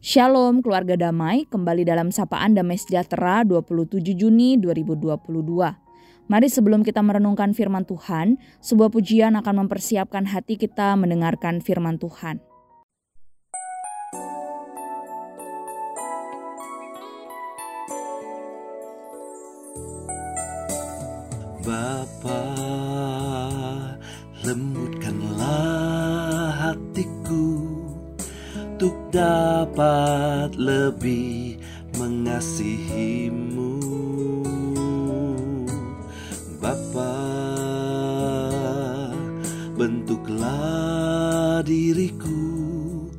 Shalom keluarga damai, kembali dalam Sapaan Damai Sejahtera 27 Juni 2022. Mari sebelum kita merenungkan firman Tuhan, sebuah pujian akan mempersiapkan hati kita mendengarkan firman Tuhan. Bapa, lembutkanlah dapat lebih mengasihimu. Bapa bentuklah diriku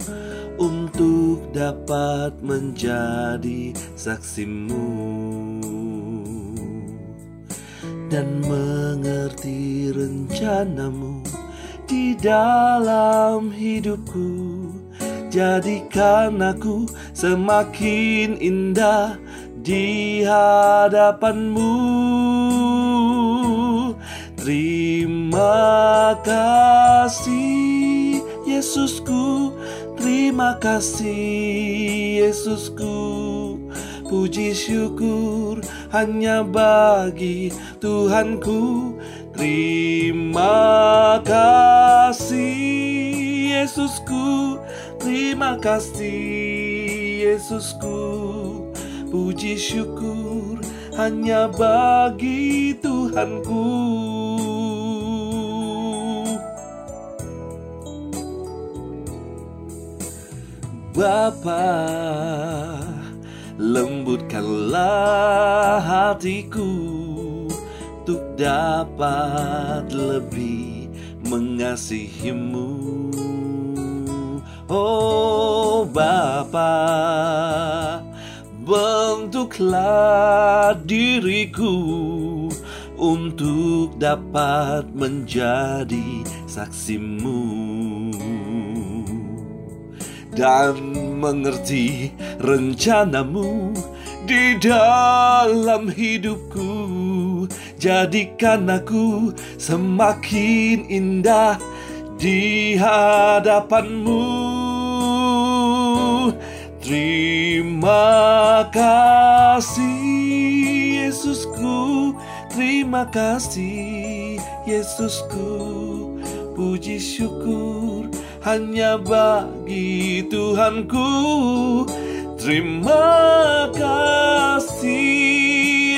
untuk dapat menjadi saksimu dan mengerti rencanamu di dalam hidupku Jadikan aku semakin indah di hadapanmu. Terima kasih Yesusku. Terima kasih Yesusku. Puji syukur hanya bagi Tuhanku. Terima kasih Yesusku Terima kasih Yesusku. Puji syukur hanya bagi Tuhanku. Bapa lembutkanlah hatiku Untuk dapat lebih mengasihimu Oh Bapa Bentuklah diriku Untuk dapat menjadi saksimu Dan mengerti rencanamu di dalam hidupku. Jadikan aku semakin indah di hadapanmu. Terima kasih Yesusku. Terima kasih Yesusku. Puji syukur hanya bagi Tuhanku. Terima kasih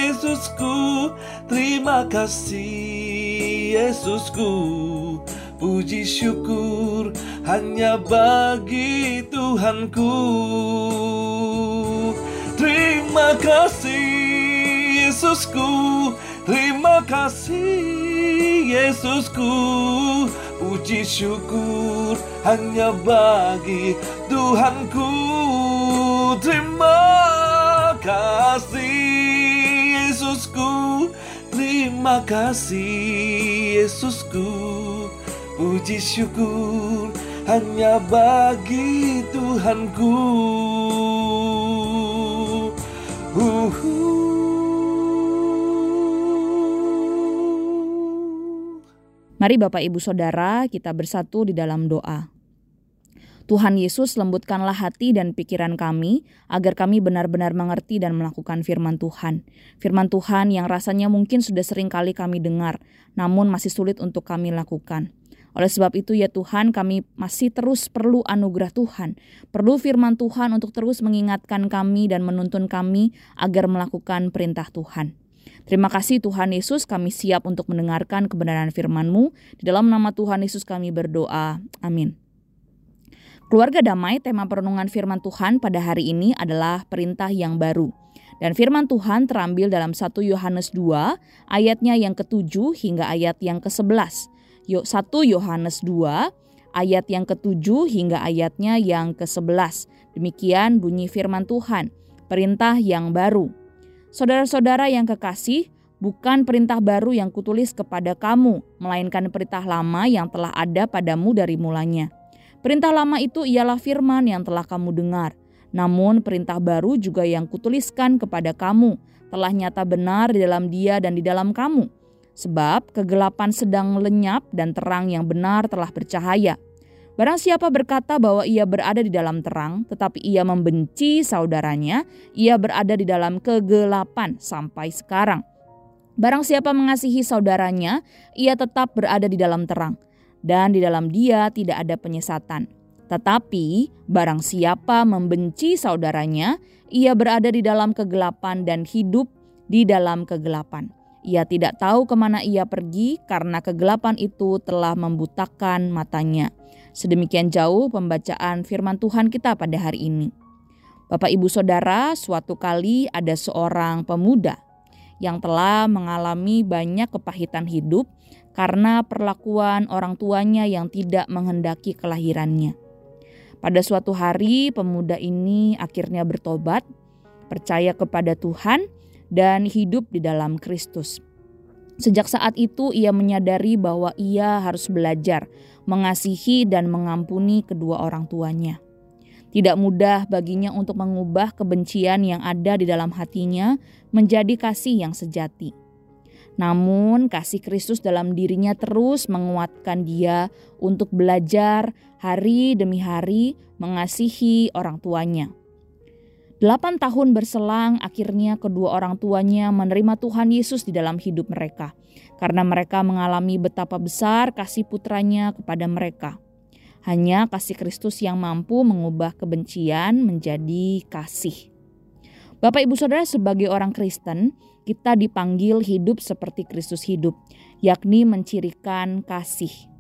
Yesusku. Terima kasih Yesusku Puji syukur hanya bagi Tuhanku. Terima kasih Yesusku. Terima kasih Yesusku. Puji syukur hanya bagi Tuhanku. Terima kasih Yesusku. Terima kasih Yesusku Puji syukur hanya bagi Tuhanku. Mari Bapak Ibu Saudara kita bersatu di dalam doa. Tuhan Yesus lembutkanlah hati dan pikiran kami agar kami benar-benar mengerti dan melakukan firman Tuhan. Firman Tuhan yang rasanya mungkin sudah sering kali kami dengar, namun masih sulit untuk kami lakukan. Oleh sebab itu ya Tuhan kami masih terus perlu anugerah Tuhan. Perlu firman Tuhan untuk terus mengingatkan kami dan menuntun kami agar melakukan perintah Tuhan. Terima kasih Tuhan Yesus kami siap untuk mendengarkan kebenaran firman-Mu. Di dalam nama Tuhan Yesus kami berdoa. Amin. Keluarga damai tema perenungan firman Tuhan pada hari ini adalah perintah yang baru. Dan firman Tuhan terambil dalam 1 Yohanes 2 ayatnya yang ke-7 hingga ayat yang ke-11. 1 Yohanes 2 ayat yang ke-7 hingga ayatnya yang ke-11. Demikian bunyi firman Tuhan, perintah yang baru. Saudara-saudara yang kekasih, bukan perintah baru yang kutulis kepada kamu, melainkan perintah lama yang telah ada padamu dari mulanya. Perintah lama itu ialah firman yang telah kamu dengar. Namun perintah baru juga yang kutuliskan kepada kamu telah nyata benar di dalam dia dan di dalam kamu Sebab kegelapan sedang lenyap dan terang yang benar telah bercahaya. Barang siapa berkata bahwa ia berada di dalam terang, tetapi ia membenci saudaranya, ia berada di dalam kegelapan sampai sekarang. Barang siapa mengasihi saudaranya, ia tetap berada di dalam terang, dan di dalam dia tidak ada penyesatan. Tetapi barang siapa membenci saudaranya, ia berada di dalam kegelapan dan hidup di dalam kegelapan. Ia tidak tahu ke mana ia pergi karena kegelapan itu telah membutakan matanya. Sedemikian jauh pembacaan firman Tuhan kita pada hari ini. Bapak Ibu Saudara, suatu kali ada seorang pemuda yang telah mengalami banyak kepahitan hidup karena perlakuan orang tuanya yang tidak menghendaki kelahirannya. Pada suatu hari, pemuda ini akhirnya bertobat, percaya kepada Tuhan, dan hidup di dalam Kristus. Sejak saat itu, ia menyadari bahwa ia harus belajar mengasihi dan mengampuni kedua orang tuanya. Tidak mudah baginya untuk mengubah kebencian yang ada di dalam hatinya menjadi kasih yang sejati. Namun, kasih Kristus dalam dirinya terus menguatkan dia untuk belajar hari demi hari mengasihi orang tuanya. Delapan tahun berselang, akhirnya kedua orang tuanya menerima Tuhan Yesus di dalam hidup mereka, karena mereka mengalami betapa besar kasih putranya kepada mereka. Hanya kasih Kristus yang mampu mengubah kebencian menjadi kasih. Bapak, ibu, saudara, sebagai orang Kristen, kita dipanggil hidup seperti Kristus hidup, yakni mencirikan kasih.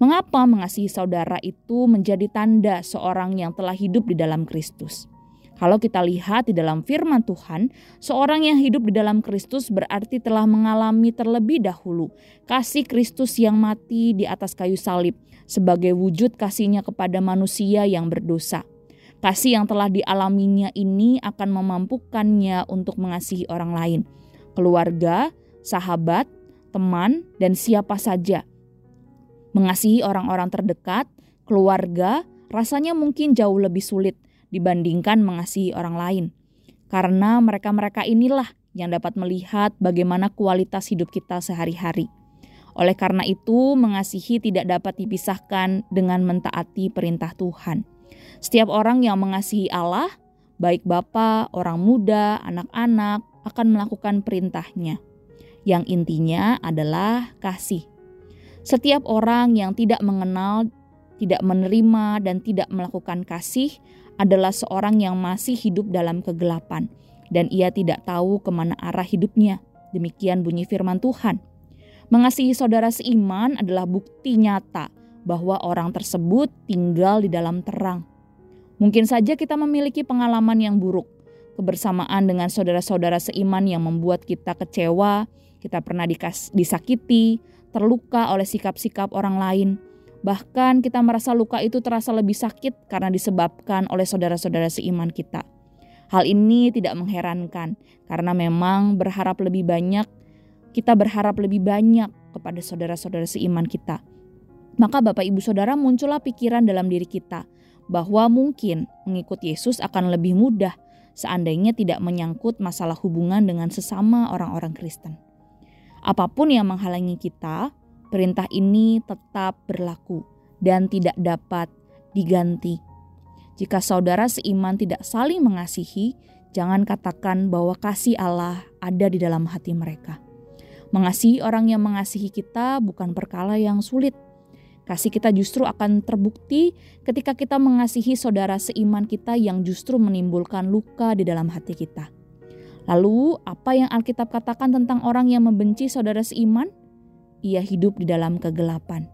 Mengapa mengasihi saudara itu menjadi tanda seorang yang telah hidup di dalam Kristus? Kalau kita lihat di dalam firman Tuhan, seorang yang hidup di dalam Kristus berarti telah mengalami terlebih dahulu kasih Kristus yang mati di atas kayu salib sebagai wujud kasihnya kepada manusia yang berdosa. Kasih yang telah dialaminya ini akan memampukannya untuk mengasihi orang lain, keluarga, sahabat, teman, dan siapa saja. Mengasihi orang-orang terdekat, keluarga, rasanya mungkin jauh lebih sulit dibandingkan mengasihi orang lain. Karena mereka-mereka inilah yang dapat melihat bagaimana kualitas hidup kita sehari-hari. Oleh karena itu, mengasihi tidak dapat dipisahkan dengan mentaati perintah Tuhan. Setiap orang yang mengasihi Allah, baik bapak, orang muda, anak-anak, akan melakukan perintahnya. Yang intinya adalah kasih. Setiap orang yang tidak mengenal, tidak menerima, dan tidak melakukan kasih adalah seorang yang masih hidup dalam kegelapan dan ia tidak tahu ke mana arah hidupnya. Demikian bunyi firman Tuhan. Mengasihi saudara seiman adalah bukti nyata bahwa orang tersebut tinggal di dalam terang. Mungkin saja kita memiliki pengalaman yang buruk, kebersamaan dengan saudara-saudara seiman yang membuat kita kecewa, kita pernah disakiti, terluka oleh sikap-sikap orang lain, Bahkan kita merasa luka itu terasa lebih sakit karena disebabkan oleh saudara-saudara seiman kita. Hal ini tidak mengherankan karena memang berharap lebih banyak, kita berharap lebih banyak kepada saudara-saudara seiman kita. Maka Bapak Ibu Saudara muncullah pikiran dalam diri kita bahwa mungkin mengikut Yesus akan lebih mudah seandainya tidak menyangkut masalah hubungan dengan sesama orang-orang Kristen. Apa pun yang menghalangi kita, perintah ini tetap berlaku dan tidak dapat diganti. Jika saudara seiman tidak saling mengasihi, jangan katakan bahwa kasih Allah ada di dalam hati mereka. Mengasihi orang yang mengasihi kita bukan perkara yang sulit. Kasih kita justru akan terbukti ketika kita mengasihi saudara seiman kita yang justru menimbulkan luka di dalam hati kita. Lalu, apa yang Alkitab katakan tentang orang yang membenci saudara seiman? Ia hidup di dalam kegelapan.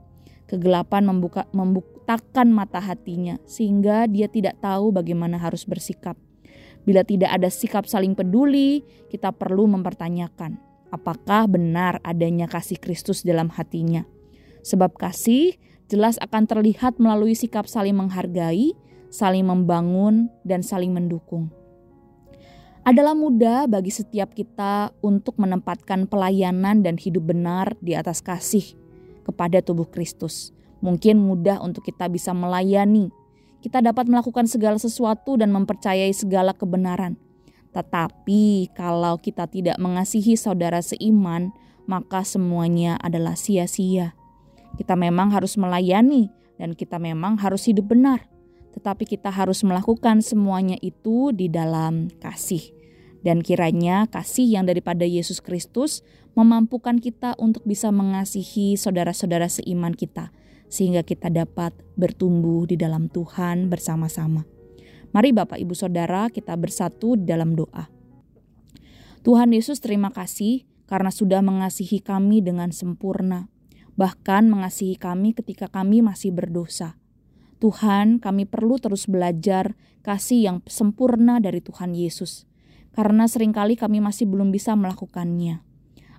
Kegelapan membuka, membutakan mata hatinya sehingga dia tidak tahu bagaimana harus bersikap. Bila tidak ada sikap saling peduli, kita perlu mempertanyakan apakah benar adanya kasih Kristus dalam hatinya. Sebab kasih jelas akan terlihat melalui sikap saling menghargai, saling membangun, dan saling mendukung adalah mudah bagi setiap kita untuk menempatkan pelayanan dan hidup benar di atas kasih kepada tubuh Kristus. Mungkin mudah untuk kita bisa melayani. Kita dapat melakukan segala sesuatu dan mempercayai segala kebenaran. Tetapi kalau kita tidak mengasihi saudara seiman, maka semuanya adalah sia-sia. Kita memang harus melayani dan kita memang harus hidup benar. Tetapi kita harus melakukan semuanya itu di dalam kasih. Dan kiranya kasih yang daripada Yesus Kristus memampukan kita untuk bisa mengasihi saudara-saudara seiman kita, sehingga kita dapat bertumbuh di dalam Tuhan bersama-sama. Mari Bapak Ibu Saudara kita bersatu dalam doa. Tuhan Yesus terima kasih karena sudah mengasihi kami dengan sempurna, bahkan mengasihi kami ketika kami masih berdosa. Tuhan, kami perlu terus belajar kasih yang sempurna dari Tuhan Yesus karena sering kali kami masih belum bisa melakukannya.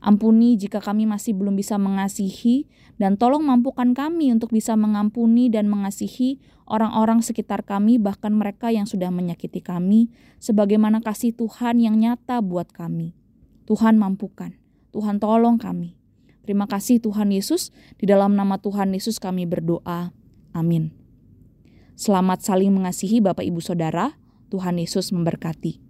Ampuni jika kami masih belum bisa mengasihi, dan tolong mampukan kami untuk bisa mengampuni dan mengasihi orang-orang sekitar kami, bahkan mereka yang sudah menyakiti kami, sebagaimana kasih Tuhan yang nyata buat kami. Tuhan mampukan, Tuhan tolong kami. Terima kasih Tuhan Yesus, di dalam nama Tuhan Yesus kami berdoa. Amin. Selamat saling mengasihi Bapak Ibu Saudara, Tuhan Yesus memberkati.